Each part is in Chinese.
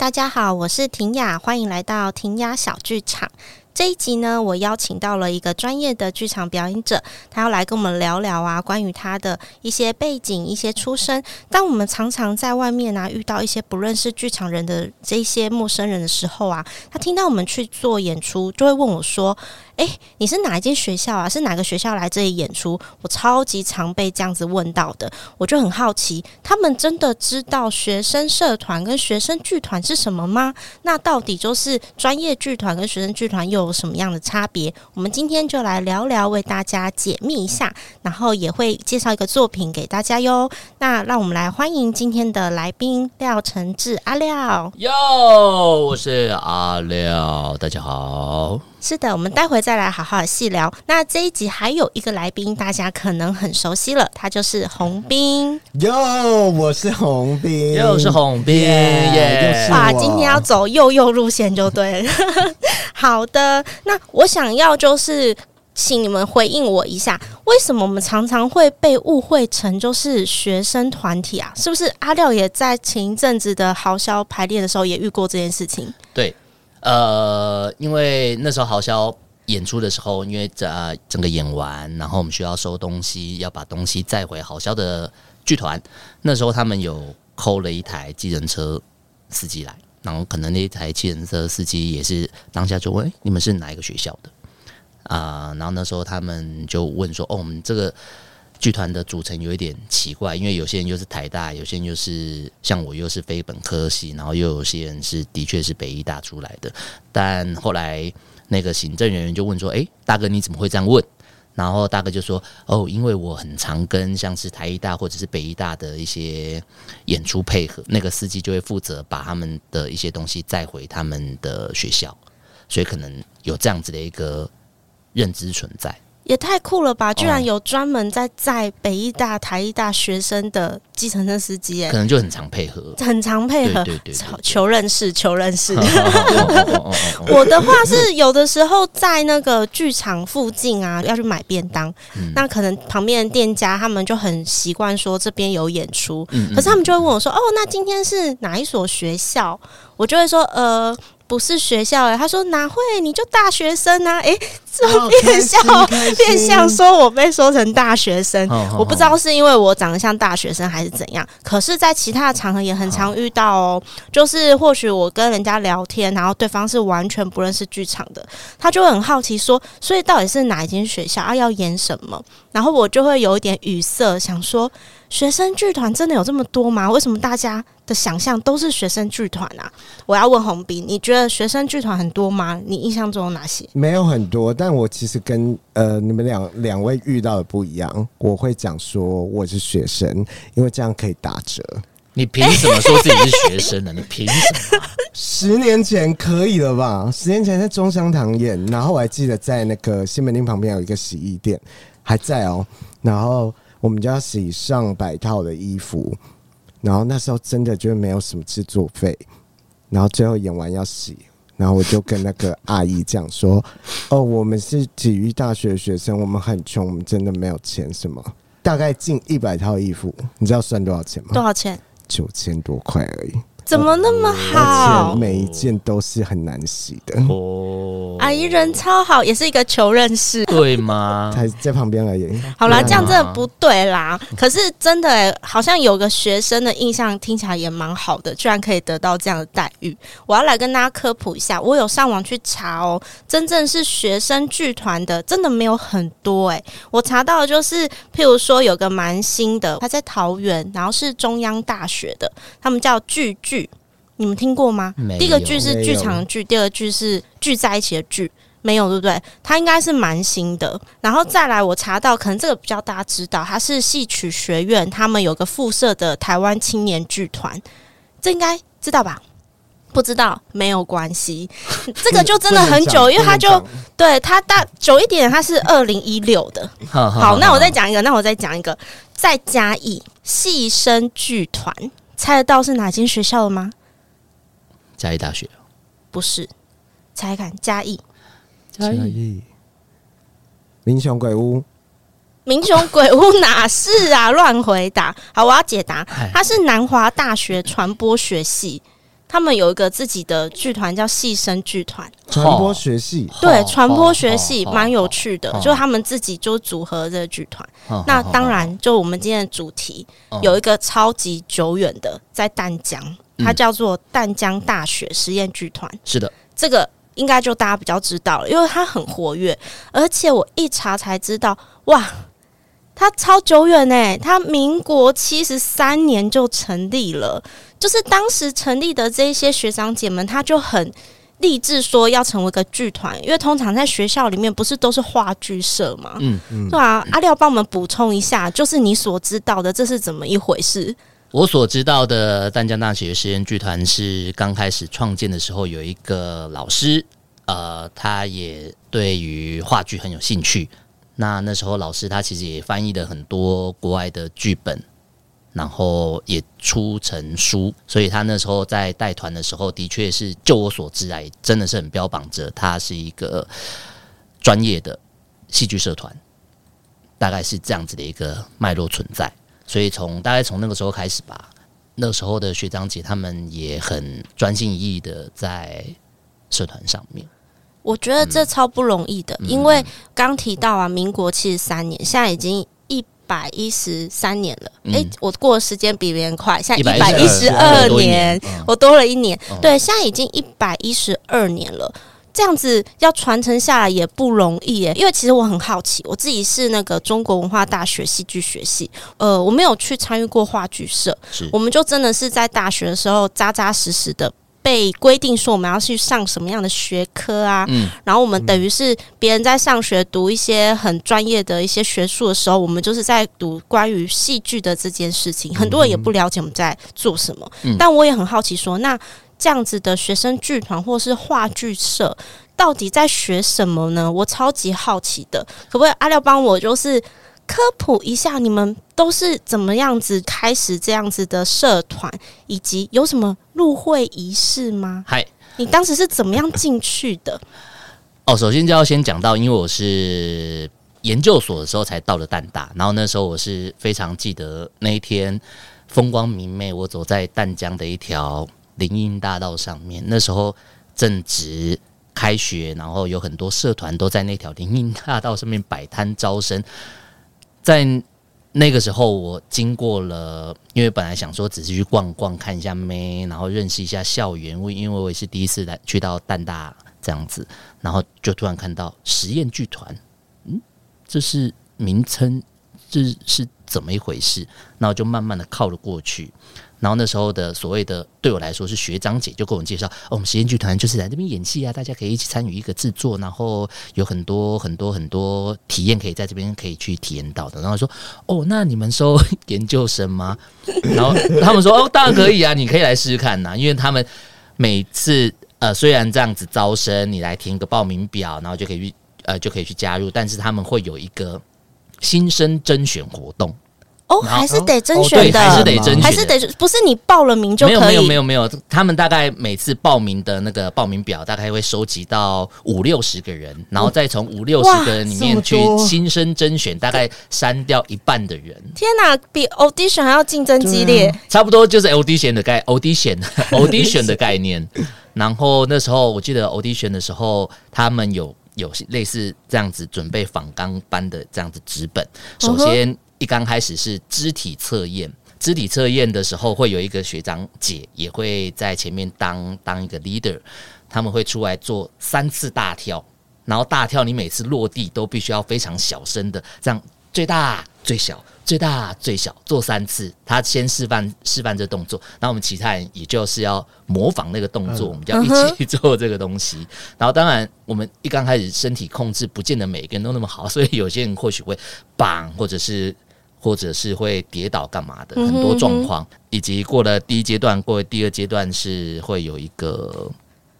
大家好，我是婷雅，欢迎来到婷雅小剧场。这一集呢，我邀请到了一个专业的剧场表演者，他要来跟我们聊聊啊，关于他的一些背景、一些出身。当我们常常在外面啊，遇到一些不认识剧场人的这些陌生人的时候啊，他听到我们去做演出，就会问我说：“诶，你是哪一间学校啊？是哪个学校来这里演出？”我超级常被这样子问到的，我就很好奇，他们真的知道学生社团跟学生剧团是什么吗？那到底就是专业剧团跟学生剧团又有什么样的差别？我们今天就来聊聊，为大家解密一下，然后也会介绍一个作品给大家哟。那让我们来欢迎今天的来宾廖承志阿廖。哟，我是阿廖，大家好。是的，我们待会再来好好的细聊。那这一集还有一个来宾，大家可能很熟悉了，他就是洪斌。哟，我是洪斌，又是洪斌耶！哇，今天要走幼幼路线就对了。好的，那我想要就是请你们回应我一下，为什么我们常常会被误会成就是学生团体啊？是不是阿廖也在前一阵子的豪销排练的时候也遇过这件事情？对。呃，因为那时候豪销演出的时候，因为整整个演完，然后我们需要收东西，要把东西载回豪销的剧团。那时候他们有扣了一台计程车司机来，然后可能那一台计程车司机也是当下就问：“，你们是哪一个学校的？”啊、然后那时候他们就问说：“哦，我们这个。”剧团的组成有一点奇怪，因为有些人又是台大，有些人又是像我又是非本科系，然后又有些人是的确是北艺大出来的。但后来那个行政人员就问说：“诶，大哥你怎么会这样问？”然后大哥就说：“哦，因为我很常跟像是台艺大或者是北艺大的一些演出配合，那个司机就会负责把他们的一些东西载回他们的学校，所以可能有这样子的一个认知存在。”也太酷了吧！居然有专门在载北医大、台医大学生的计程车司机，哎，可能就很常配合，很常配合，对对对，求认识，求认识。我的话是有的时候在那个剧场附近啊，要去买便当，嗯、那可能旁边的店家他们就很习惯说这边有演出，嗯嗯，可是他们就会问我说：“哦，那今天是哪一所学校？”我就会说：“呃。”不是学校哎、欸，他说哪会？你就大学生啊！哎、欸，这变相变相说我被说成大学生，我不知道是因为我长得像大学生还是怎样。可是，在其他的场合也很常遇到哦，就是或许我跟人家聊天，然后对方是完全不认识剧场的，他就会很好奇说，所以到底是哪一间学校啊？要演什么？然后我就会有一点语塞，想说。学生剧团真的有这么多吗？为什么大家的想象都是学生剧团啊？我要问红斌，你觉得学生剧团很多吗？你印象中有哪些？没有很多，但我其实跟呃你们两两位遇到的不一样。我会讲说我是学生，因为这样可以打折。你凭什么说自己是学生呢？你凭什么？十年前可以了吧？十年前在中山堂演，然后我还记得在那个西门町旁边有一个洗衣店，还在哦、喔，然后。我们就要洗上百套的衣服，然后那时候真的就没有什么制作费，然后最后演完要洗，然后我就跟那个阿姨讲说：“ 哦，我们是体育大学的学生，我们很穷，我们真的没有钱。什么？大概近一百套衣服，你知道算多少钱吗？多少钱？九千多块而已。”怎么那么好？而且每一件都是很难洗的哦。阿姨人超好，也是一个求认识，对吗？他在旁边而已。好啦，这样真的不对啦。可是真的、欸，好像有个学生的印象听起来也蛮好的，居然可以得到这样的待遇。我要来跟大家科普一下，我有上网去查哦、喔，真正是学生剧团的，真的没有很多哎、欸。我查到的就是，譬如说有个蛮新的，他在桃园，然后是中央大学的，他们叫剧剧。你们听过吗？第一个剧是剧场剧，第二个剧是聚在一起的剧，没有对不对？它应该是蛮新的。然后再来，我查到可能这个比较大家知道，它是戏曲学院，他们有个附设的台湾青年剧团，这应该知道吧？不知道没有关系，这个就真的很久，因为它就对它大久一点，它是二零一六的。好，那我再讲一个，那我再讲一个，再加一戏生剧团，猜得到是哪间学校了吗？嘉义大学。不是，猜看嘉义，嘉义，民雄鬼屋，民雄鬼屋哪是啊？乱回答！好，我要解答，它是南华大学传播学系。他们有一个自己的剧团叫戏声剧团，传播学系，对，传播学系蛮有趣的，就他们自己就组合这个剧团。那当然，就我们今天的主题有一个超级久远的，在淡江，它叫做淡江大学实验剧团。是的，这个应该就大家比较知道了，因为它很活跃，而且我一查才知道，哇！它超久远诶，它民国七十三年就成立了，就是当时成立的这些学长姐们，他就很励志说要成为一个剧团，因为通常在学校里面不是都是话剧社吗？嗯嗯，对啊，阿廖帮我们补充一下，就是你所知道的，这是怎么一回事？我所知道的淡江大学实验剧团是刚开始创建的时候，有一个老师，呃，他也对于话剧很有兴趣。那那时候老师他其实也翻译了很多国外的剧本，然后也出成书，所以他那时候在带团的时候，的确是就我所知啊，真的是很标榜着他是一个专业的戏剧社团，大概是这样子的一个脉络存在。所以从大概从那个时候开始吧，那个时候的学长姐他们也很专心一意的在社团上面。我觉得这超不容易的，嗯、因为刚提到啊，民国七十三年，现在已经一百一十三年了。哎、嗯欸，我过的时间比别人快，现在一百一十二年，我多了一年。嗯、对，现在已经一百一十二年了，这样子要传承下来也不容易耶。因为其实我很好奇，我自己是那个中国文化大学戏剧学系，呃，我没有去参与过话剧社，是我们就真的是在大学的时候扎扎实实的。被规定说我们要去上什么样的学科啊？嗯，然后我们等于是别人在上学读一些很专业的一些学术的时候，我们就是在读关于戏剧的这件事情。很多人也不了解我们在做什么，嗯，但我也很好奇说，那这样子的学生剧团或是话剧社到底在学什么呢？我超级好奇的，可不可以阿廖帮我就是？科普一下，你们都是怎么样子开始这样子的社团，以及有什么入会仪式吗？嗨，你当时是怎么样进去的？哦，首先就要先讲到，因为我是研究所的时候才到了淡大，然后那时候我是非常记得那一天风光明媚，我走在淡江的一条林荫大道上面，那时候正值开学，然后有很多社团都在那条林荫大道上面摆摊招生。在那个时候，我经过了，因为本来想说只是去逛逛，看一下妹，然后认识一下校园。我因为我也是第一次来去到淡大这样子，然后就突然看到实验剧团，嗯，这是名称，这是怎么一回事？然后就慢慢的靠了过去。然后那时候的所谓的对我来说是学长姐，就跟我们介绍，哦，我们实验剧团就是在这边演戏啊，大家可以一起参与一个制作，然后有很多很多很多体验可以在这边可以去体验到的。然后说，哦，那你们收研究生吗？然后他们说，哦，当然可以啊，你可以来试试看呐，因为他们每次呃虽然这样子招生，你来填一个报名表，然后就可以去呃就可以去加入，但是他们会有一个新生甄选活动。哦，还是得甄选的，还是得甄选，还是得不是你报了名就可以？没有没有没有没有，他们大概每次报名的那个报名表大概会收集到五六十个人，然后再从五六十个人里面去新生甄选，大概删掉一半的人。天哪，比 audition 还要竞争激烈，差不多就是 audition 的概 audition audition 的概念。然后那时候我记得 audition 的时候，他们有有类似这样子准备仿钢班的这样子纸本，首先。一刚开始是肢体测验，肢体测验的时候会有一个学长姐也会在前面当当一个 leader，他们会出来做三次大跳，然后大跳你每次落地都必须要非常小声的，这样最大最小最大最小做三次，他先示范示范这动作，那我们其他人也就是要模仿那个动作，我们就要一起做这个东西。然后当然我们一刚开始身体控制不见得每个人都那么好，所以有些人或许会绑或者是。或者是会跌倒干嘛的很多状况，以及过了第一阶段，过了第二阶段是会有一个。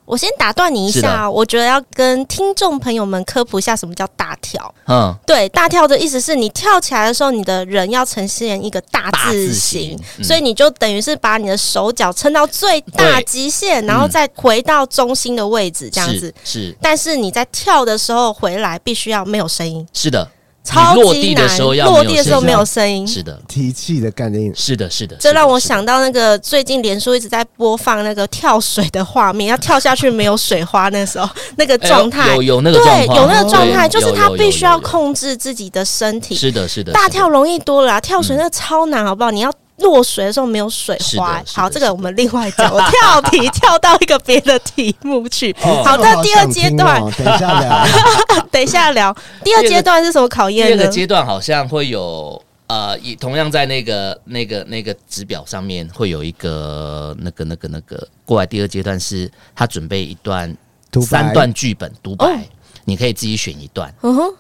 我先打断你一下，我觉得要跟听众朋友们科普一下什么叫大跳。嗯，对，大跳的意思是你跳起来的时候，你的人要呈现一个大字形，字嗯、所以你就等于是把你的手脚撑到最大极限，然后再回到中心的位置，这样子。是，是，但是你在跳的时候回来，必须要没有声音。是的。超级落地的时候要落地的时候没有声音，是的，提气的概念，是的，是的。这让我想到那个最近连书一直在播放那个跳水的画面，要跳下去没有水花，那时候 那个状态有有那个对，有那个状态，就是他必须要控制自己的身体。是的，是的，大跳容易多了，跳水那个超难，好不好？你要。落水的时候没有水花，好，这个我们另外讲。我跳题跳到一个别的题目去。好，那第二阶段，等一下聊。等一下聊。第二阶段是什么考验？第二个阶段好像会有呃，以同样在那个那个那个纸表上面会有一个那个那个那个过来。第二阶段是他准备一段三段剧本独白，你可以自己选一段。嗯哼。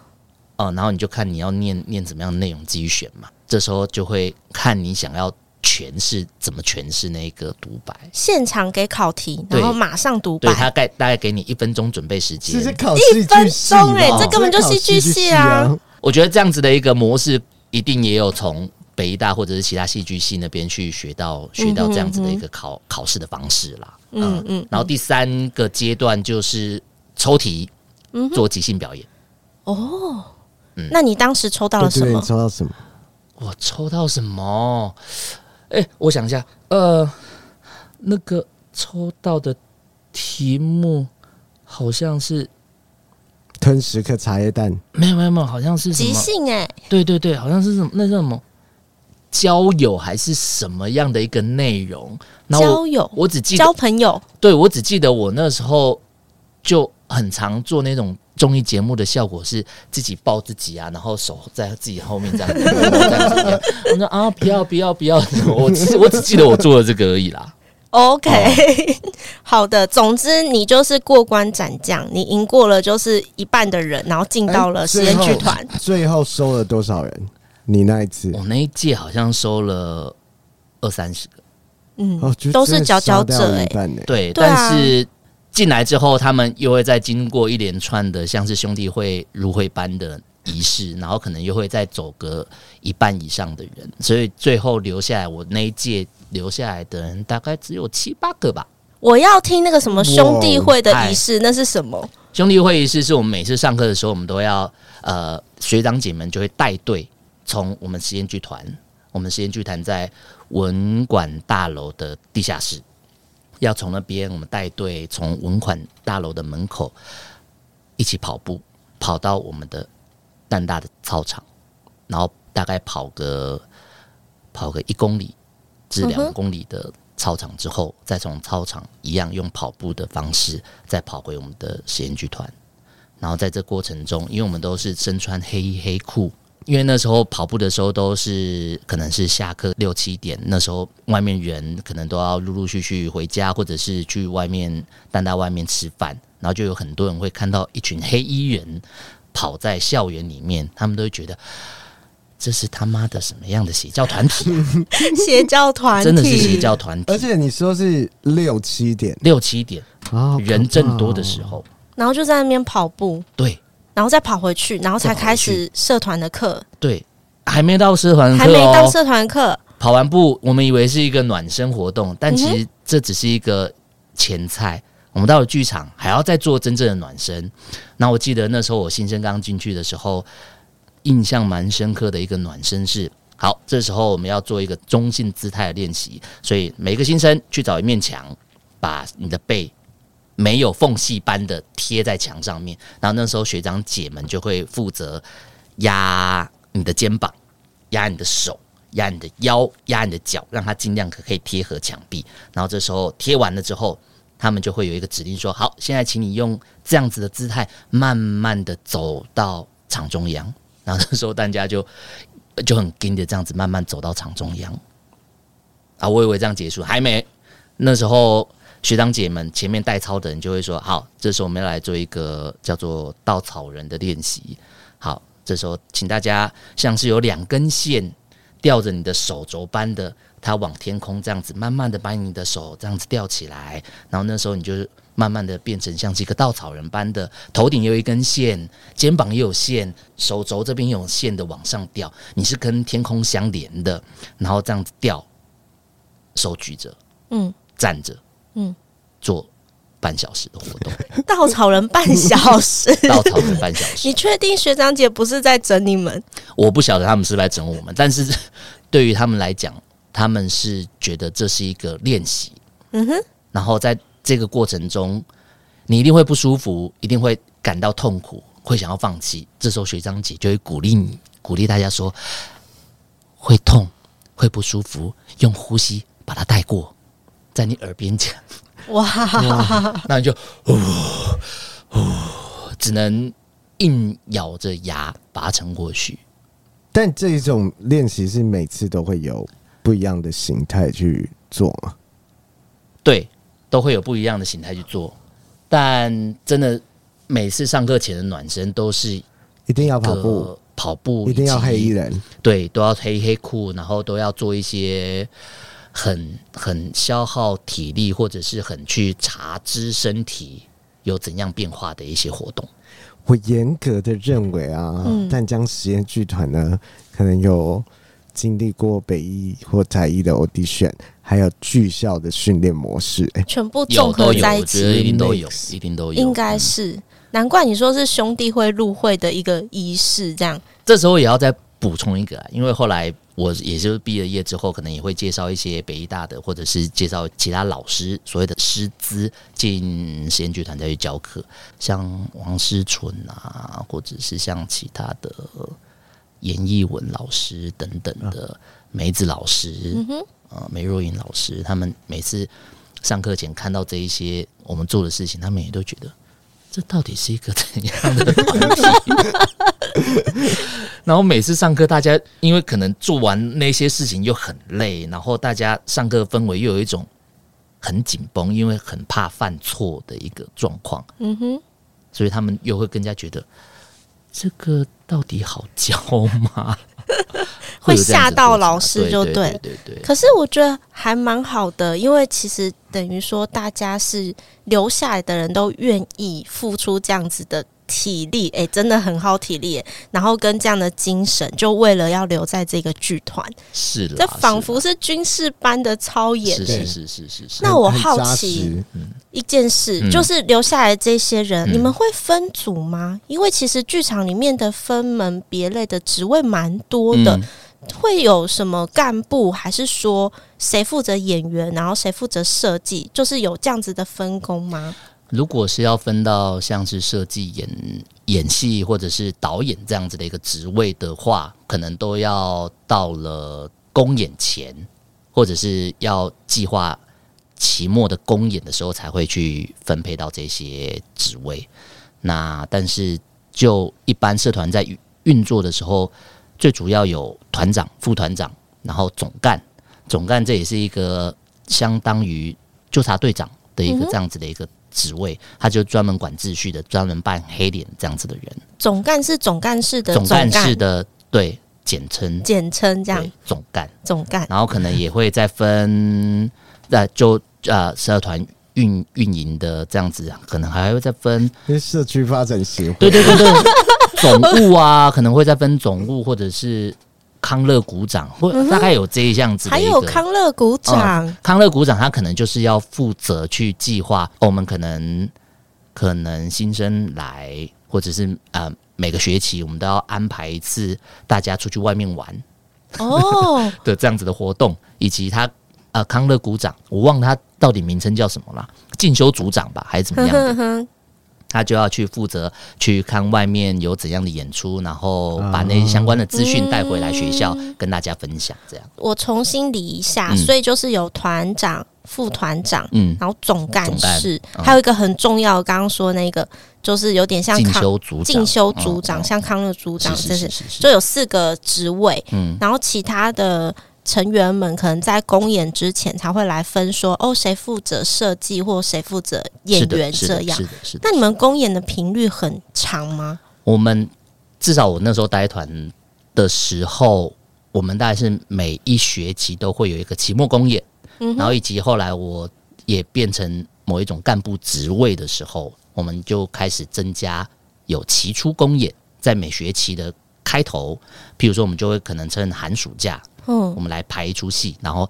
哦，然后你就看你要念念怎么样的内容，自己选嘛。这时候就会看你想要诠释怎么诠释那个独白，现场给考题，然后马上独白。对，他概大概给你一分钟准备时间，一分钟哎，这根本就戏剧系啊！我觉得这样子的一个模式，一定也有从北艺大或者是其他戏剧系那边去学到学到这样子的一个考、考试的方式啦。嗯嗯，嗯，然后第三个阶段就是抽题，做即兴表演。哦，嗯，那你当时抽到了什么？抽到什么？我抽到什么？哎、欸，我想一下，呃，那个抽到的题目好像是吞十颗茶叶蛋，没有没有没有，好像是即兴哎，对对对，好像是什么那是什么交友还是什么样的一个内容？交友，我只记得交朋友，对，我只记得我那时候就很常做那种。综艺节目的效果是自己抱自己啊，然后手在自己后面这样子。我 说啊，不要不要不要！我只我只记得我做了这个而已啦。OK，好的。总之你就是过关斩将，你赢过了就是一半的人，然后进到了实验剧团。最后收了多少人？你那一次？我那一届好像收了二三十个。嗯，都是佼佼者哎。对，但是。进来之后，他们又会再经过一连串的像是兄弟会入会般的仪式，然后可能又会再走个一半以上的人，所以最后留下来，我那一届留下来的人大概只有七八个吧。我要听那个什么兄弟会的仪式，那是什么？兄弟会仪式是我们每次上课的时候，我们都要呃学长姐们就会带队从我们实验剧团，我们实验剧团在文管大楼的地下室。要从那边，我们带队从文管大楼的门口一起跑步，跑到我们的淡大的操场，然后大概跑个跑个一公里至两公里的操场之后，再从操场一样用跑步的方式再跑回我们的实验剧团。然后在这过程中，因为我们都是身穿黑衣黑裤。因为那时候跑步的时候都是可能是下课六七点，那时候外面人可能都要陆陆续续回家，或者是去外面单大外面吃饭，然后就有很多人会看到一群黑衣人跑在校园里面，他们都会觉得这是他妈的什么样的邪教团体？邪教团体真的是邪教团体，而且你说是六七点，六七点啊，人正多的时候，然后就在那边跑步，对。然后再跑回去，然后才开始社团的课。对，还没到社团课，还没到社团课。跑完步，我们以为是一个暖身活动，但其实这只是一个前菜。嗯、我们到了剧场，还要再做真正的暖身。那我记得那时候我新生刚进去的时候，印象蛮深刻的一个暖身是：好，这时候我们要做一个中性姿态的练习，所以每个新生去找一面墙，把你的背。没有缝隙般的贴在墙上面，然后那时候学长姐们就会负责压你的肩膀、压你的手、压你的腰、压你的脚，让它尽量可可以贴合墙壁。然后这时候贴完了之后，他们就会有一个指令说：“好，现在请你用这样子的姿态，慢慢的走到场中央。”然后这时候大家就就很跟着这样子慢慢走到场中央。啊，我以为这样结束，还没。那时候。学长姐们前面带操的人就会说：“好，这时候我们要来做一个叫做稻草人的练习。好，这时候请大家像是有两根线吊着你的手肘般的，它往天空这样子，慢慢的把你的手这样子吊起来。然后那时候你就慢慢的变成像是一个稻草人般的，头顶有一根线，肩膀也有线，手肘这边有线的往上吊，你是跟天空相连的。然后这样子吊，手举着，嗯，站着。”嗯，做半小时的活动。稻草人半小时，稻草人半小时。你确定学长姐不是在整你们？我不晓得他们是不是在整我们，但是对于他们来讲，他们是觉得这是一个练习。嗯哼。然后在这个过程中，你一定会不舒服，一定会感到痛苦，会想要放弃。这时候学长姐就会鼓励你，鼓励大家说：会痛，会不舒服，用呼吸把它带过，在你耳边讲。哇，哇，那你就呼呼，只能硬咬着牙把它撑过去。但这一种练习是每次都会有不一样的形态去做吗？对，都会有不一样的形态去做。但真的每次上课前的暖身都是一定要跑步，跑步一定要黑衣人，对，都要黑黑裤，然后都要做一些。很很消耗体力，或者是很去查知身体有怎样变化的一些活动。我严格的认为啊，嗯、淡江实验剧团呢，可能有经历过北艺或台艺的 audition，还有剧校的训练模式，欸，全部综合在一起，一定都有，一定都有，应该是。嗯、难怪你说是兄弟会入会的一个仪式，这样。这时候也要再补充一个，啊，因为后来。我也就是毕了业之后，可能也会介绍一些北医大的，或者是介绍其他老师所谓的师资进实验剧团再去教课，像王思纯啊，或者是像其他的严艺文老师等等的梅子老师，嗯哼，呃，梅若莹老师，他们每次上课前看到这一些我们做的事情，他们也都觉得。这到底是一个怎样的团体？然后每次上课，大家因为可能做完那些事情又很累，然后大家上课氛围又有一种很紧绷，因为很怕犯错的一个状况。嗯哼，所以他们又会更加觉得这个到底好教吗？会吓到老师，就对，对，对。可是我觉得还蛮好的，因为其实等于说大家是留下来的人都愿意付出这样子的体力，哎，真的很耗体力。然后跟这样的精神，就为了要留在这个剧团，是的，这仿佛是军事般的操演。是是是是是，是。那我好奇一件事，嗯、就是留下来这些人，嗯、你们会分组吗？因为其实剧场里面的分门别类的职位蛮多的。嗯会有什么干部，还是说谁负责演员，然后谁负责设计？就是有这样子的分工吗？如果是要分到像是设计、演演戏或者是导演这样子的一个职位的话，可能都要到了公演前，或者是要计划期末的公演的时候才会去分配到这些职位。那但是就一般社团在运作的时候。最主要有团长、副团长，然后总干，总干这也是一个相当于纠察队长的一个这样子的一个职位，嗯、他就专门管秩序的，专门扮黑脸这样子的人。总干是总干事的总干事的对简称，简称这样。总干。总干，然后可能也会再分 呃就呃社团运运营的这样子，可能还会再分。社区发展协会，对对对对。总务啊，可能会再分总务，或者是康乐股长，或大概有这一样子的。还有康乐股长，嗯、康乐股长他可能就是要负责去计划，我们可能可能新生来，或者是呃每个学期我们都要安排一次大家出去外面玩哦 的这样子的活动，以及他呃康乐股长，我忘了他到底名称叫什么了，进修组长吧，还是怎么样的？他就要去负责去看外面有怎样的演出，然后把那些相关的资讯带回来学校跟大家分享。这样，我重新理一下，所以就是有团长、副团长，嗯，然后总干事，还有一个很重要，刚刚说那个就是有点像进修组长，进修组长，像康乐组长，这是就有四个职位，嗯，然后其他的。成员们可能在公演之前才会来分说哦，谁负责设计或谁负责演员这样。是的，是的。那你们公演的频率很长吗？我们至少我那时候待团的时候，我们大概是每一学期都会有一个期末公演，嗯，然后以及后来我也变成某一种干部职位的时候，我们就开始增加有期初公演，在每学期的开头，譬如说我们就会可能趁寒暑假。嗯，我们来排一出戏，然后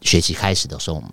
学期开始的时候，我们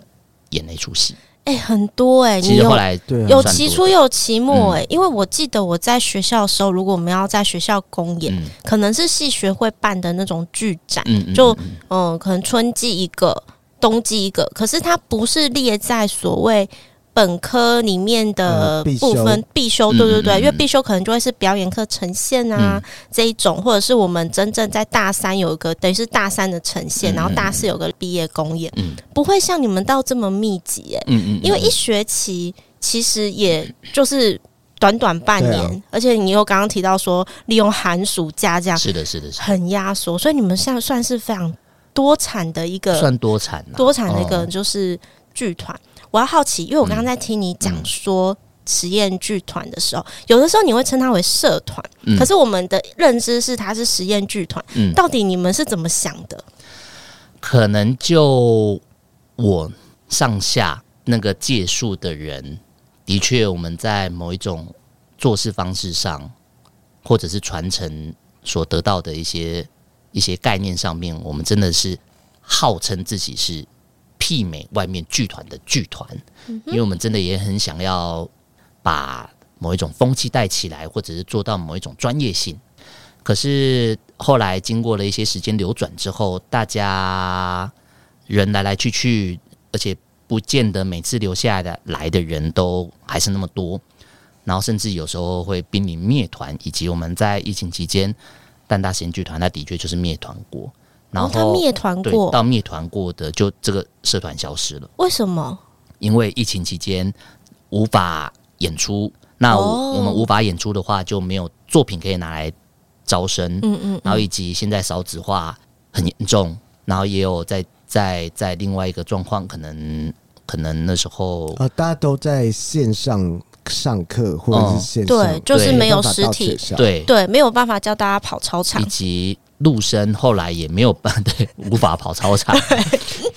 演那出戏。哎、欸，很多哎、欸，其实后来有期初又有期末哎、欸，嗯、因为我记得我在学校的时候，如果我们要在学校公演，嗯、可能是系学会办的那种剧展，嗯就嗯、呃，可能春季一个，冬季一个，可是它不是列在所谓。本科里面的部分必修，对对对，因为必修可能就会是表演课呈现啊这一种，或者是我们真正在大三有一个等于是大三的呈现，然后大四有个毕业公演，不会像你们到这么密集哎，因为一学期其实也就是短短半年，而且你又刚刚提到说利用寒暑假这样，是的，是的，很压缩，所以你们现在算是非常多产的一个，算多产，多产的一个就是剧团。我要好奇，因为我刚刚在听你讲说实验剧团的时候，嗯、有的时候你会称它为社团，嗯、可是我们的认知是它是实验剧团。嗯，到底你们是怎么想的？可能就我上下那个借数的人，的确我们在某一种做事方式上，或者是传承所得到的一些一些概念上面，我们真的是号称自己是。媲美外面剧团的剧团，因为我们真的也很想要把某一种风气带起来，或者是做到某一种专业性。可是后来经过了一些时间流转之后，大家人来来去去，而且不见得每次留下来的来的人都还是那么多，然后甚至有时候会濒临灭团，以及我们在疫情期间，淡大型剧团，那的确就是灭团过。然后他灭团过，到灭团过的，就这个社团消失了。为什么？因为疫情期间无法演出，那我们无法演出的话，就没有作品可以拿来招生。嗯嗯。然后以及现在少子化很严重，然后也有在在在另外一个状况，可能可能那时候啊，大家都在线上上课或者是线上，对，就是没有实体，对对，没有办法教大家跑操场，以及。陆生后来也没有办 对，无法跑操场，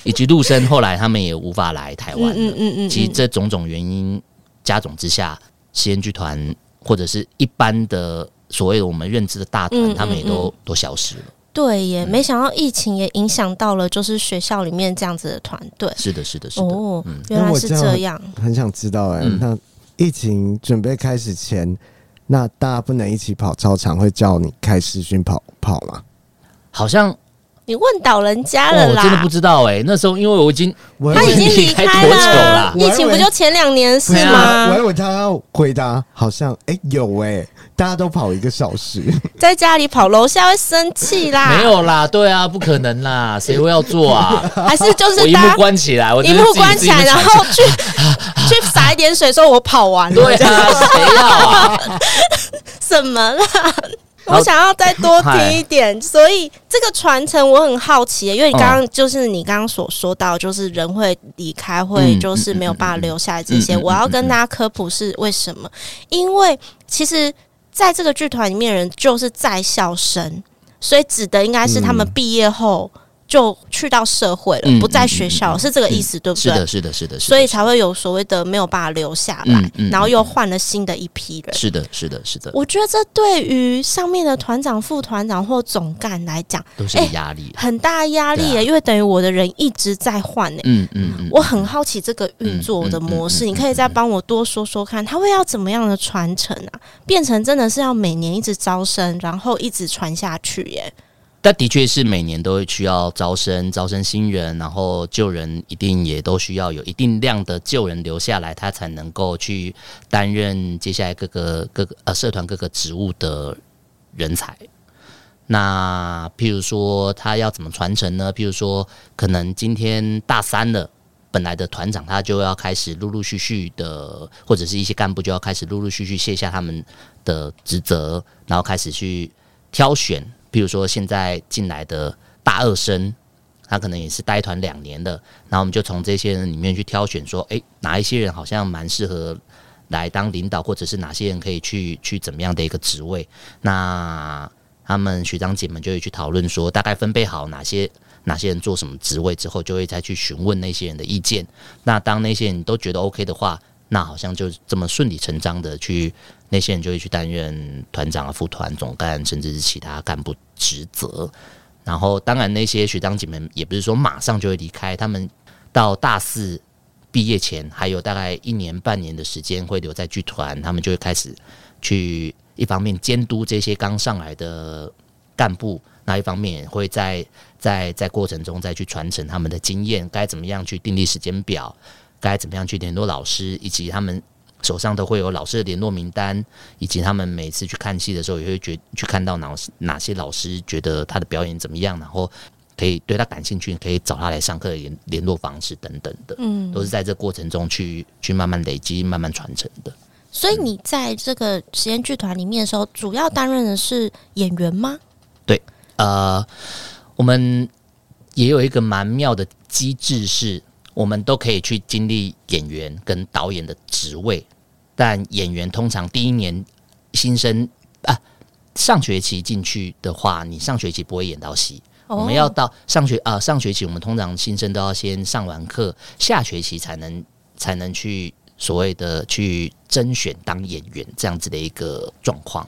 以及陆生后来他们也无法来台湾。嗯嗯嗯，其实这种种原因加总之下，实验剧团或者是一般的所谓我们认知的大团，他们也都都消失了。对耶，没想到疫情也影响到了，就是学校里面这样子的团队。是的，是的，是的。哦，原来是这样。很想知道哎，那疫情准备开始前，那大家不能一起跑操场，会叫你开视讯跑跑吗？好像你问倒人家了啦，我真的不知道哎、欸。那时候因为我已经他已经离开多久了？疫情不就前两年是吗？我以为他要回答，好像哎、欸、有哎、欸，大家都跑一个小时，在家里跑楼下会生气啦。没有啦，对啊，不可能啦，谁会要做啊？还是就是我萤幕关起来，我一幕关起来，然后去 去洒一点水，说我跑完了。对啊，谁要啊？什么啦？我想要再多听一点，所以这个传承我很好奇，因为你刚刚就是你刚刚所说到，就是人会离开，会就是没有办法留下来这些。我要跟大家科普是为什么？因为其实在这个剧团里面，人就是在校生，所以指的应该是他们毕业后。就去到社会了，不在学校，是这个意思，对不对？是的，是的，是的，所以才会有所谓的没有办法留下来，然后又换了新的一批人。是的，是的，是的。我觉得这对于上面的团长、副团长或总干来讲，都是压力，很大压力耶，因为等于我的人一直在换诶。嗯嗯，我很好奇这个运作的模式，你可以再帮我多说说看，他会要怎么样的传承啊？变成真的是要每年一直招生，然后一直传下去耶。但的确是每年都会需要招生，招生新人，然后旧人一定也都需要有一定量的旧人留下来，他才能够去担任接下来各个各个呃社团各个职务的人才。那譬如说他要怎么传承呢？譬如说，可能今天大三了，本来的团长他就要开始陆陆续续的，或者是一些干部就要开始陆陆续续卸下他们的职责，然后开始去挑选。比如说，现在进来的大二生，他可能也是待团两年的，然后我们就从这些人里面去挑选，说，诶，哪一些人好像蛮适合来当领导，或者是哪些人可以去去怎么样的一个职位？那他们学长姐们就会去讨论说，大概分配好哪些哪些人做什么职位之后，就会再去询问那些人的意见。那当那些人都觉得 OK 的话，那好像就这么顺理成章的去。那些人就会去担任团长啊、副团、总干，甚至是其他干部职责。然后，当然那些学长姐们也不是说马上就会离开，他们到大四毕业前还有大概一年半年的时间会留在剧团，他们就会开始去一方面监督这些刚上来的干部，那一方面会在在在过程中再去传承他们的经验，该怎么样去订立时间表，该怎么样去联络老师，以及他们手上都会有老师的联络名单，以及他们每次去看戏的时候也会觉去看到哪哪些老师觉得他的表演怎么样，然后。可以对他感兴趣，可以找他来上课的联联络方式等等的，嗯，都是在这过程中去去慢慢累积、慢慢传承的。所以你在这个实验剧团里面的时候，主要担任的是演员吗？对，呃，我们也有一个蛮妙的机制，是我们都可以去经历演员跟导演的职位，但演员通常第一年新生啊，上学期进去的话，你上学期不会演到戏。我们要到上学啊、呃，上学期我们通常新生都要先上完课，下学期才能才能去所谓的去甄选当演员这样子的一个状况。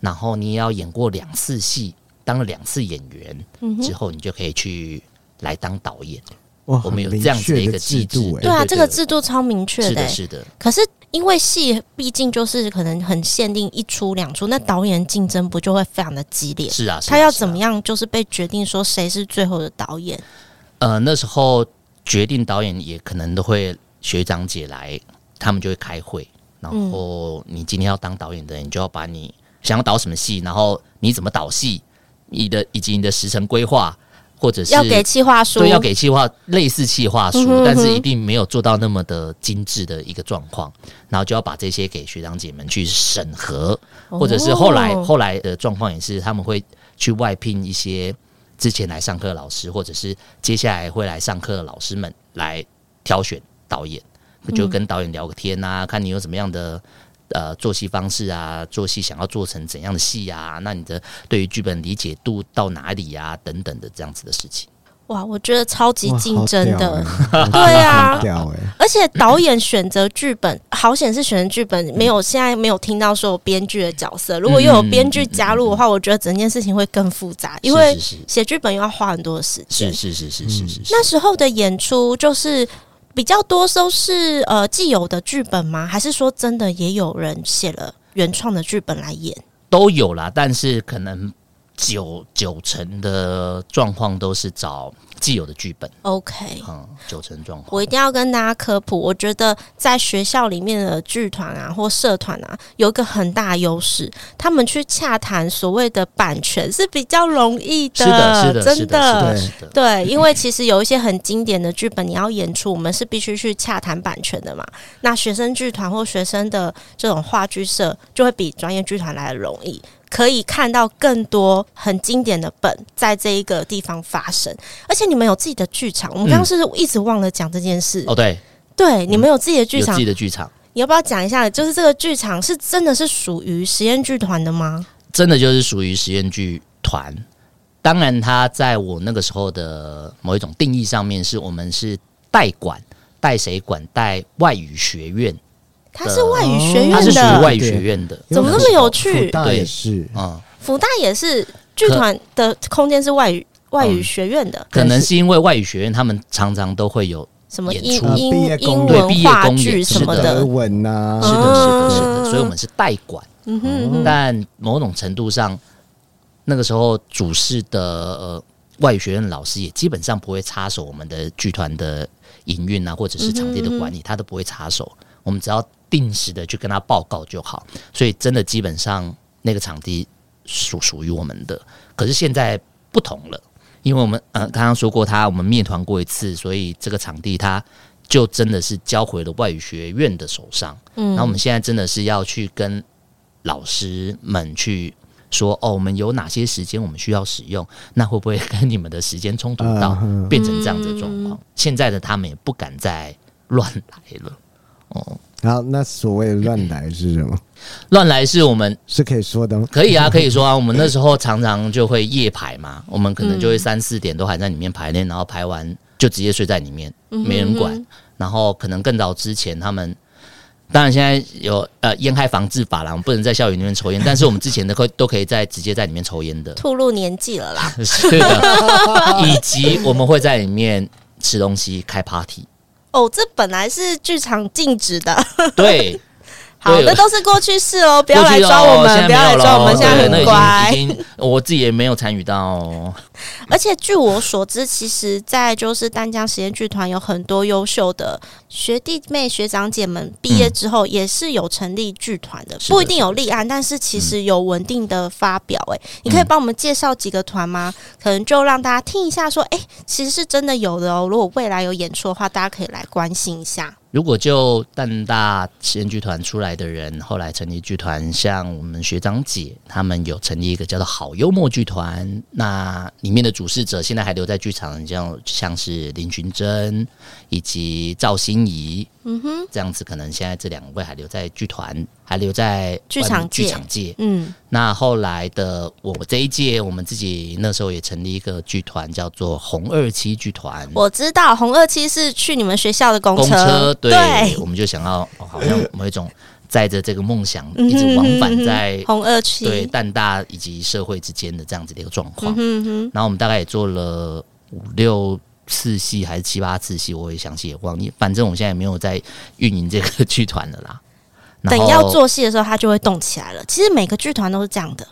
然后你也要演过两次戏，当了两次演员、嗯、之后，你就可以去来当导演。哇，我们有这样子的一个制度，对，啊，这个制度超明确的，是的，是的。可是。因为戏毕竟就是可能很限定一出两出，那导演竞争不就会非常的激烈？是啊，是啊，他要怎么样就是被决定说谁是最后的导演？呃，那时候决定导演也可能都会学长姐来，他们就会开会，然后你今天要当导演的人，你就要把你想要导什么戏，然后你怎么导戏，你的以及你的时程规划。或者是要给企划书，对，要给企划类似企划书，嗯哼嗯哼，但是一定没有做到那么的精致的一个状况，然后就要把这些给学长姐们去审核，或者是后来后来的状况也是他们会去外聘一些之前来上课的老师，或者是接下来会来上课的老师们来挑选导演，就跟导演聊个天啊，看你有什么样的。呃，做戏方式啊，做戏想要做成怎样的戏啊？那你的对于剧本理解度到哪里呀、啊？等等的这样子的事情。哇，我觉得超级竞争的，对啊，而且导演选择剧本，好险是选择剧本，没有现在没有听到说有编剧的角色。如果又有编剧加入的话，我觉得整件事情会更复杂，因为写剧本又要花很多的时间。是是是是是是。那时候的演出就是。比较多都是呃既有的剧本吗？还是说真的也有人写了原创的剧本来演？都有啦，但是可能九九成的状况都是找。既有的剧本，OK，嗯，九成状况。我一定要跟大家科普，我觉得在学校里面的剧团啊或社团啊，有一个很大优势，他们去洽谈所谓的版权是比较容易的，是的，是的，真的，是的，对，因为其实有一些很经典的剧本，你要演出，我们是必须去洽谈版权的嘛。那学生剧团或学生的这种话剧社，就会比专业剧团来的容易。可以看到更多很经典的本在这一个地方发生，而且你们有自己的剧场。我们刚刚是一直忘了讲这件事。哦，对，对，你们有自己的剧场，自己的剧场，你要不要讲一下？就是这个剧场是真的是属于实验剧团的吗？真的就是属于实验剧团。当然，它在我那个时候的某一种定义上面，是我们是代管，代谁管？代外语学院。他是外语学院的，他是属于外语学院的，怎么那么有趣？对，是。啊，福大也是剧团的空间是外语外语学院的，可能是因为外语学院他们常常都会有什么英英英文话剧什么的。文呐，是的，是的，是的，所以我们是代管。嗯哼，但某种程度上，那个时候主事的呃外语学院的老师也基本上不会插手我们的剧团的营运啊，或者是场地的管理，他都不会插手。我们只要定时的去跟他报告就好，所以真的基本上那个场地属属于我们的。可是现在不同了，因为我们呃刚刚说过他我们灭团过一次，所以这个场地他就真的是交回了外语学院的手上。嗯，那我们现在真的是要去跟老师们去说哦，我们有哪些时间我们需要使用，那会不会跟你们的时间冲突到变成这样子的状况？现在的他们也不敢再乱来了。哦，然后那所谓的乱来是什么？乱来是我们是可以说的吗？可以啊，可以说啊。我们那时候常常就会夜排嘛，我们可能就会三四点都还在里面排练，然后排完就直接睡在里面，没人管。然后可能更早之前，他们当然现在有呃烟害防治法啦，我们不能在校园里面抽烟，但是我们之前的都都可以在直接在里面抽烟的。吐露年纪了啦，是的。以及我们会在里面吃东西、开 party。哦，这本来是剧场禁止的。对。好，那都是过去式哦，不要来抓我们，不要来抓我们，现在很乖。已经，我自己也没有参与到哦。而且据我所知，其实，在就是丹江实验剧团有很多优秀的学弟妹、学长姐们毕业之后，也是有成立剧团的，不一定有立案，但是其实有稳定的发表。哎，你可以帮我们介绍几个团吗？可能就让大家听一下，说，哎，其实是真的有的哦。如果未来有演出的话，大家可以来关心一下。如果就淡大实验剧团出来的人，后来成立剧团，像我们学长姐他们有成立一个叫做好幽默剧团，那里面的主事者现在还留在剧场，像像是林群珍以及赵心怡。嗯哼，这样子可能现在这两位还留在剧团，还留在剧场剧场界。嗯，那后来的我这一届，我们自己那时候也成立一个剧团，叫做红二七剧团。我知道红二七是去你们学校的公车，公车对，对，我们就想要，哦、好像某一种载着这个梦想，一直往返在红二七对淡大以及社会之间的这样子的一个状况。嗯哼，然后我们大概也做了五六。次戏还是七八次戏，我也详细也忘记。反正我们现在也没有在运营这个剧团了啦。等要做戏的时候，它就会动起来了。其实每个剧团都是这样的，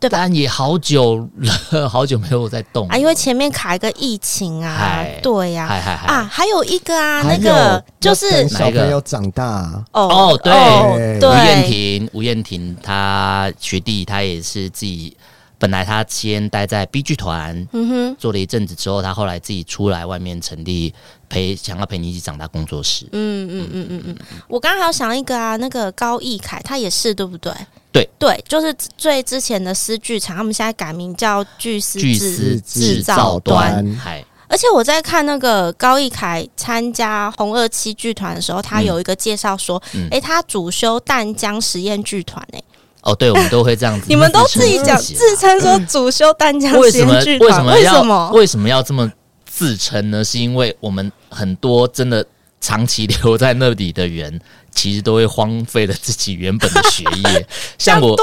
对吧？但也好久了，好久没有在动啊，因为前面卡一个疫情啊，对呀，啊，啊，还有一个啊，那个就是小朋友长大哦，对，吴燕婷，吴燕婷，她学弟，他也是自己。本来他先待在 B 剧团，嗯哼，做了一阵子之后，他后来自己出来外面成立陪想要陪你一起长大工作室。嗯嗯嗯嗯嗯。我刚刚还有想一个啊，那个高义凯他也是对不对？对对，就是最之前的丝剧场，他们现在改名叫巨思巨思制造端。嗨，而且我在看那个高义凯参加红二七剧团的时候，他有一个介绍说，哎、嗯欸，他主修淡江实验剧团诶。哦，对，我们都会这样子。你们都自己讲自称说主修淡江实验剧团，为什么？为什么？为什么要这么自称呢？是因为我们很多真的长期 留在那里的人，其实都会荒废了自己原本的学业。像我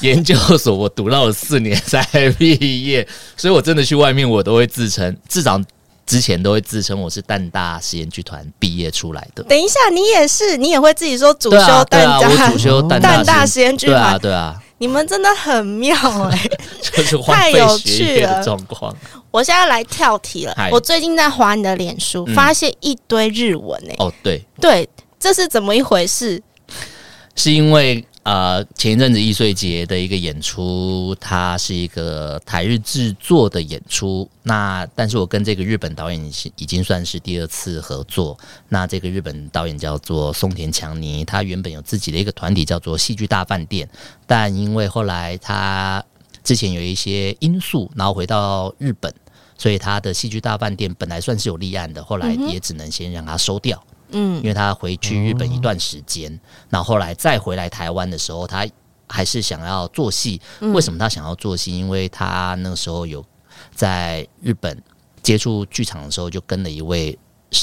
研究所，我读到了四年才毕业，所以我真的去外面，我都会自称至少。之前都会自称我是淡大实验剧团毕业出来的。等一下，你也是，你也会自己说主修淡大，啊啊、我主修淡大实验剧团。对啊，对啊，你们真的很妙哎、欸，就是太有趣了状况。我现在来跳题了，我最近在划你的脸书，发现一堆日文哎、欸。哦，对对，这是怎么一回事？是因为。呃，前一阵子易穗节的一个演出，它是一个台日制作的演出。那但是我跟这个日本导演已经算是第二次合作。那这个日本导演叫做松田强尼，他原本有自己的一个团体叫做戏剧大饭店，但因为后来他之前有一些因素，然后回到日本，所以他的戏剧大饭店本来算是有立案的，后来也只能先让他收掉。因为他回去日本一段时间，嗯、然后后来再回来台湾的时候，他还是想要做戏。为什么他想要做戏？因为他那个时候有在日本接触剧场的时候，就跟了一位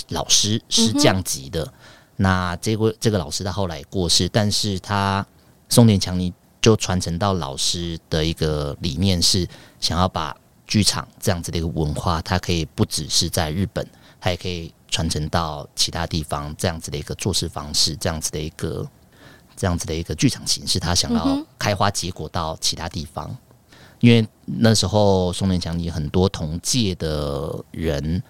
老师，是降级的。嗯、那这位这个老师他后来过世，但是他松田强尼就传承到老师的一个理念，是想要把剧场这样子的一个文化，它可以不只是在日本，它也可以。传承到其他地方，这样子的一个做事方式，这样子的一个这样子的一个剧场形式，他想要开花结果到其他地方。嗯、因为那时候松田强你很多同届的人，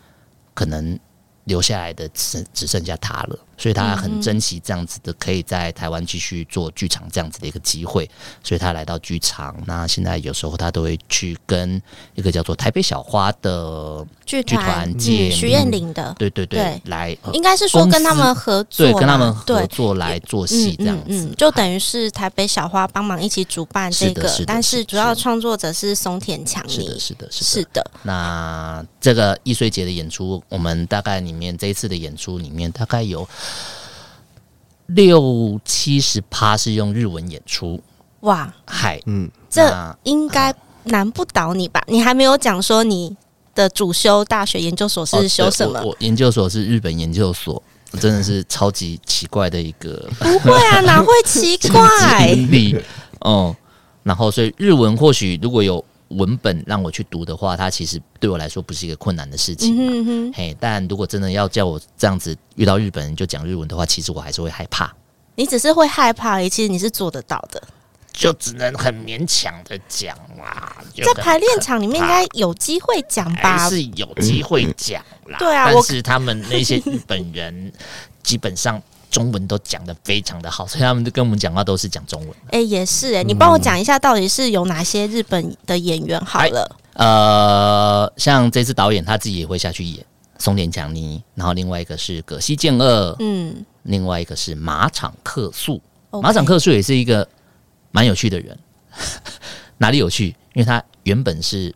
可能留下来的只只剩下他了。所以他很珍惜这样子的，可以在台湾继续做剧场这样子的一个机会，所以他来到剧场。那现在有时候他都会去跟一个叫做台北小花的剧团借徐艳玲的，对对对，来应该是说跟他们合作，对，跟他们合作来做戏这样子，就等于是台北小花帮忙一起主办这个，但是主要创作者是松田强尼，是的，是的，是的。那这个易碎节的演出，我们大概里面这一次的演出里面大概有。六七十趴是用日文演出，哇，嗨，嗯，这应该难不倒你吧？你还没有讲说你的主修大学研究所是修什么？我研究所是日本研究所，真的是超级奇怪的一个，不会啊，哪会奇怪？哦，然后所以日文或许如果有文本让我去读的话，它其实对我来说不是一个困难的事情。嗯哼，嘿，但如果真的要叫我这样子遇到日本人就讲日文的话，其实我还是会害怕。你只是会害怕而已，其实你是做得到的，就只能很勉强的讲啦。在排练场里面应该有机会讲吧？是有机会讲啦。对啊，但是他们那些日本人 基本上。中文都讲的非常的好，所以他们跟我们讲话都是讲中文。哎、欸，也是哎、欸，你帮我讲一下，到底是有哪些日本的演员？好了，呃，像这次导演他自己也会下去演松田强尼，然后另外一个是葛西健二，嗯，另外一个是马场克树。马场克树也是一个蛮有趣的人，哪里有趣？因为他原本是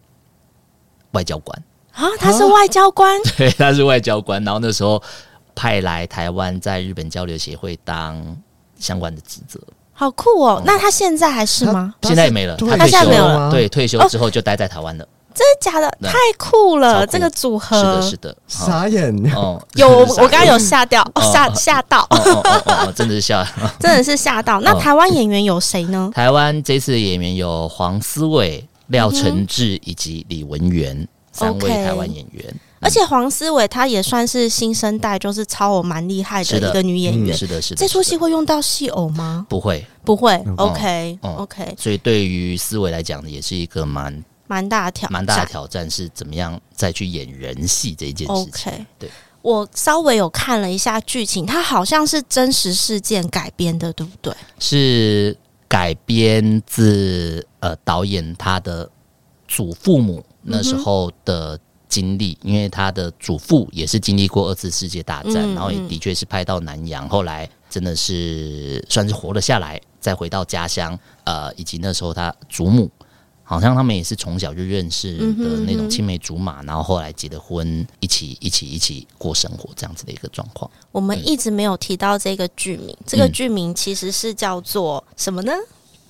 外交官啊，他是外交官，对，他是外交官，然后那时候。派来台湾，在日本交流协会当相关的职责，好酷哦！嗯、那他现在还是吗？现在也没了，他现在没有了。对，退休之后就待在台湾了。真的假的？太酷了！这个组合是的，是的，傻眼哦！有我刚刚有吓掉，吓吓到，真的是吓，真的是吓到。那台湾演员有谁呢？台湾这次的演员有黄思伟、廖承志以及李文源三位台湾演员。而且黄思伟她也算是新生代，就是超偶蛮厉害的一个女演员。是的，是的。这出戏会用到戏偶吗？不会，不会。OK，OK。所以对于思伟来讲，也是一个蛮蛮大的挑蛮大的挑战，是怎么样再去演人戏这一件事情。OK，对。我稍微有看了一下剧情，它好像是真实事件改编的，对不对？是改编自呃导演他的祖父母那时候的。经历，因为他的祖父也是经历过二次世界大战，嗯、然后也的确是派到南洋，后来真的是算是活了下来，再回到家乡。呃，以及那时候他祖母，好像他们也是从小就认识的那种青梅竹马，然后后来结的婚，一起一起一起过生活这样子的一个状况。我们一直没有提到这个剧名，嗯、这个剧名其实是叫做什么呢？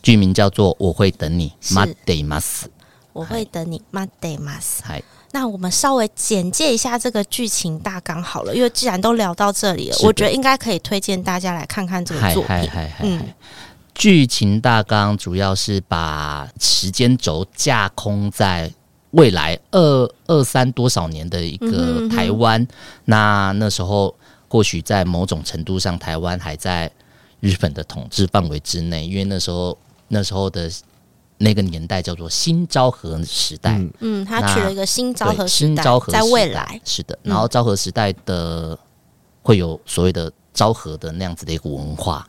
剧名叫做《我会等你》，待ってます。我会等你，待ってます。嗨。 那我们稍微简介一下这个剧情大纲好了，因为既然都聊到这里了，我觉得应该可以推荐大家来看看这个作品。嗯，剧情大纲主要是把时间轴架空在未来二二三多少年的一个台湾。嗯、哼哼那那时候或许在某种程度上，台湾还在日本的统治范围之内，因为那时候那时候的。那个年代叫做新昭和时代，嗯，他取了一个新昭和时代，在未来。是的，然后昭和时代的会有所谓的昭和的那样子的一个文化，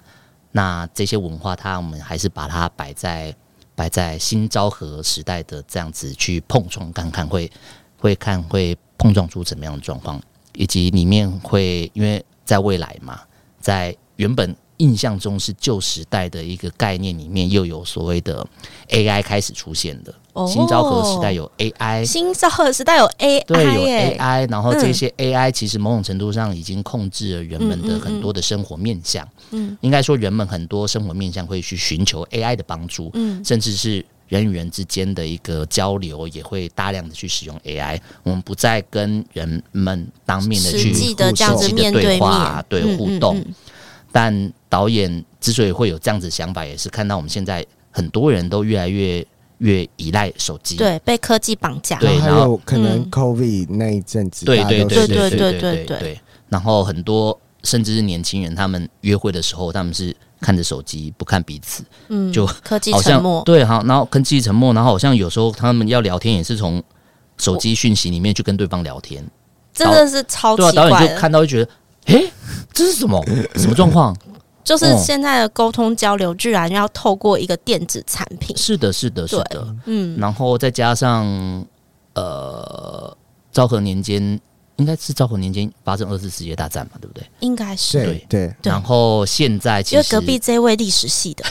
那这些文化，它我们还是把它摆在摆在新昭和时代的这样子去碰撞看看，会会看会碰撞出怎么样的状况，以及里面会因为在未来嘛，在原本。印象中是旧时代的一个概念里面，又有所谓的 AI 开始出现的。哦、新昭和时代有 AI，新昭和时代有 AI，对，有 AI。然后这些 AI 其实某种程度上已经控制了人们的很多的生活面向。嗯，嗯，嗯，应该说人们很多生活面向会去寻求 AI 的帮助。嗯，甚至是人与人之间的一个交流也会大量的去使用 AI。我们不再跟人们当面的去实际的这样子面对话对互动。但导演之所以会有这样子想法，也是看到我们现在很多人都越来越越依赖手机，对，被科技绑架。对，然后可能 COVID 那一阵子，对对对对对对对。然后很多甚至是年轻人，他们约会的时候，他们是看着手机不看彼此，嗯，就科技沉默。对，好，然后科技沉默，然后好像有时候他们要聊天，也是从手机讯息里面去跟对方聊天，真的是超对啊。导演就看到就觉得，哎，这是什么什么状况？就是现在的沟通交流，居然要透过一个电子产品。是的，是的，是的。嗯，然后再加上呃，昭和年间应该是昭和年间发生二次世界大战嘛，对不对？应该是对对。然后现在其实因为隔壁这位历史系的，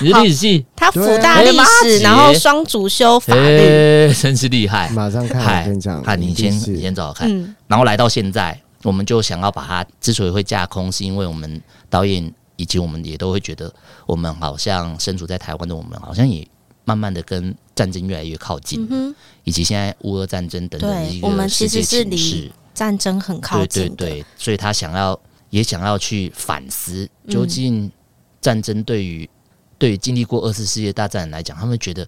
你 是历史系，他辅大历史，然后双主修法律，真是厉害。马上看，跟你讲，看你先，你先找找看。然后来到现在。我们就想要把它，之所以会架空，是因为我们导演以及我们也都会觉得，我们好像身处在台湾的我们，好像也慢慢的跟战争越来越靠近，嗯、以及现在乌俄战争等等的一个世界情势，战争很靠近，对对对，所以他想要也想要去反思，究竟战争对于对于经历过二次世界大战来讲，他们觉得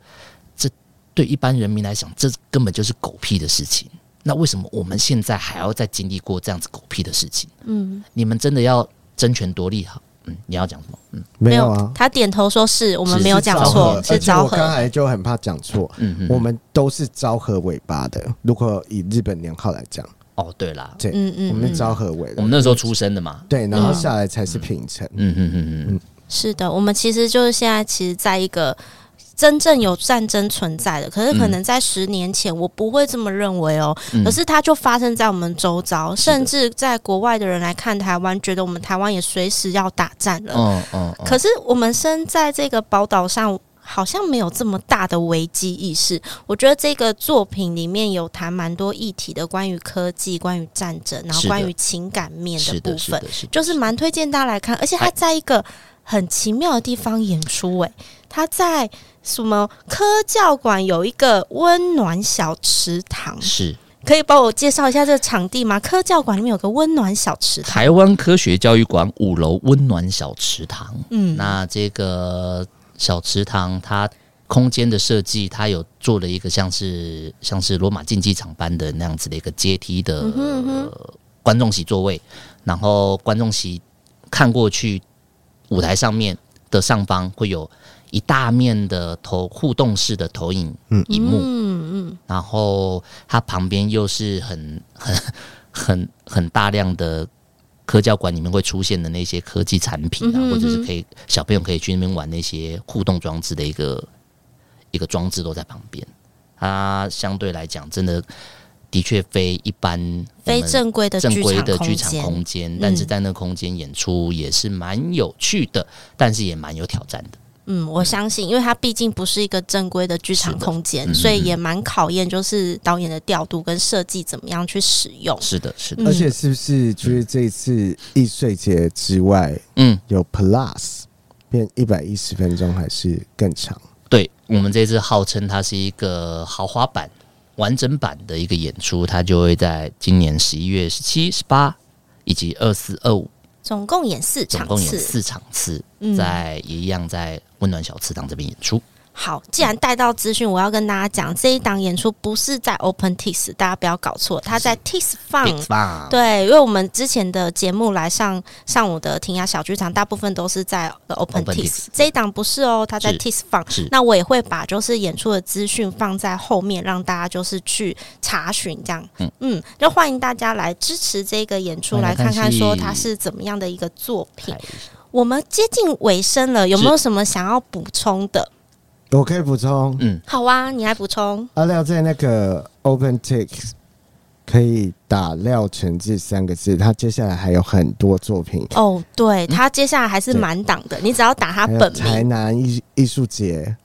这。对一般人民来讲，这根本就是狗屁的事情。那为什么我们现在还要再经历过这样子狗屁的事情？嗯，你们真的要争权夺利？哈，嗯，你要讲什么？嗯，没有啊。他点头说是我们没有讲错，是昭和。我刚才就很怕讲错。嗯嗯，我们都是昭和尾巴的。如果以日本年号来讲，哦，对啦，对，嗯嗯，我们是昭和尾的，我们那时候出生的嘛。对，然后下来才是平成。嗯嗯嗯嗯，是的，我们其实就是现在，其实在一个。真正有战争存在的，可是可能在十年前，我不会这么认为哦。嗯、可是它就发生在我们周遭，甚至在国外的人来看台湾，觉得我们台湾也随时要打战了。嗯嗯。可是我们身在这个宝岛上，好像没有这么大的危机意识。我觉得这个作品里面有谈蛮多议题的，关于科技、关于战争，然后关于情感面的部分，就是蛮推荐大家来看。而且他在一个很奇妙的地方演出，欸，诶，它在。什么科教馆有一个温暖小池塘？是，可以帮我介绍一下这个场地吗？科教馆里面有个温暖小池塘，台湾科学教育馆五楼温暖小池塘。嗯，那这个小池塘它空间的设计，它有做了一个像是像是罗马竞技场般的那样子的一个阶梯的观众席座位，然后观众席看过去，舞台上面的上方会有。一大面的投互动式的投影荧幕，嗯嗯，然后它旁边又是很很很很大量的科教馆里面会出现的那些科技产品啊，或者是可以小朋友可以去那边玩那些互动装置的一个一个装置都在旁边。它相对来讲，真的的确非一般非正规的正规的剧场空间，但是在那空间演出也是蛮有趣的，但是也蛮有挑战的。嗯，我相信，因为它毕竟不是一个正规的剧场空间，嗯、所以也蛮考验，就是导演的调度跟设计怎么样去使用。是的，是的。而且是不是就是这一次易碎节之外，嗯，有 Plus 变一百一十分钟还是更长？对，我们这次号称它是一个豪华版、完整版的一个演出，它就会在今年十一月十七、十八以及二四、二五。总共演四场次，总共演四场次，在也一样在温暖小池塘这边演出。好，既然带到资讯，我要跟大家讲，这一档演出不是在 OpenTix，大家不要搞错，它在 Tix Fun。对，因为我们之前的节目来上上午的庭雅小剧场，大部分都是在 OpenTix，这一档不是哦，它在 Tix Fun。那我也会把就是演出的资讯放在后面，让大家就是去查询这样。嗯嗯，就欢迎大家来支持这个演出，来看看说它是怎么样的一个作品。我们接近尾声了，有没有什么想要补充的？我可以补充，嗯，好啊，你来补充。阿廖在那个 OpenTix 可以打廖承志三个字，他接下来还有很多作品。哦，对，他接下来还是满档的，你只要打他本名。台南艺艺术节，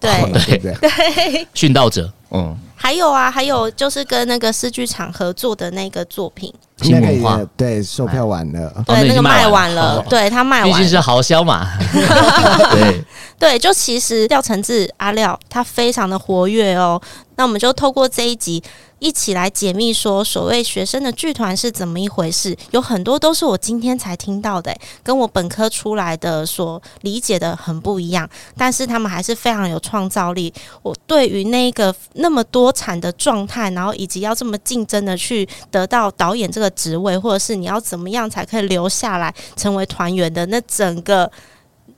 对。对对，殉道者，嗯。还有啊，还有就是跟那个视剧场合作的那个作品，那个也对，售票完了，对，那个卖完了，对他卖完，毕竟是豪销嘛，对对，就其实廖承志阿廖他非常的活跃哦，那我们就透过这一集。一起来解密，说所谓学生的剧团是怎么一回事？有很多都是我今天才听到的，跟我本科出来的所理解的很不一样。但是他们还是非常有创造力。我对于那个那么多产的状态，然后以及要这么竞争的去得到导演这个职位，或者是你要怎么样才可以留下来成为团员的那整个。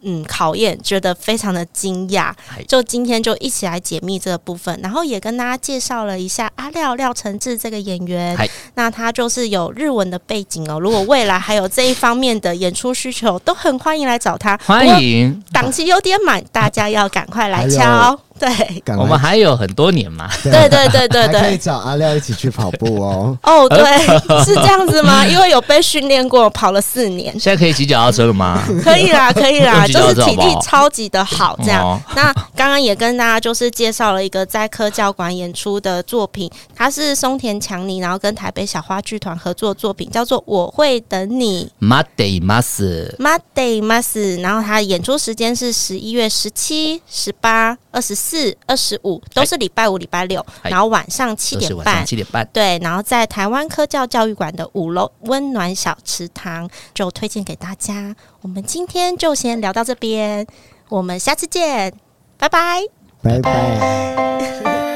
嗯，考验觉得非常的惊讶，就今天就一起来解密这个部分，然后也跟大家介绍了一下阿廖廖承志这个演员，那他就是有日文的背景哦。如果未来还有这一方面的演出需求，都很欢迎来找他。欢迎，档期有点满，大家要赶快来敲。对，我们还有很多年嘛。对对对对对，可以找阿廖一起去跑步哦。哦，对，是这样子吗？因为有被训练过，跑了四年。现在可以骑脚踏车了吗？可以啦，可以啦，就是体力超级的好。这样，那刚刚也跟大家就是介绍了一个在科教馆演出的作品，它是松田强尼，然后跟台北小花剧团合作的作品，叫做《我会等你》。待っています。待っています。然后它演出时间是十一月十七、十八、二十四。 四二十五都是礼拜五、礼拜六，然后晚上七点半，七点半对，然后在台湾科教教育馆的五楼温暖小池塘就推荐给大家。我们今天就先聊到这边，我们下次见，拜拜。拜拜。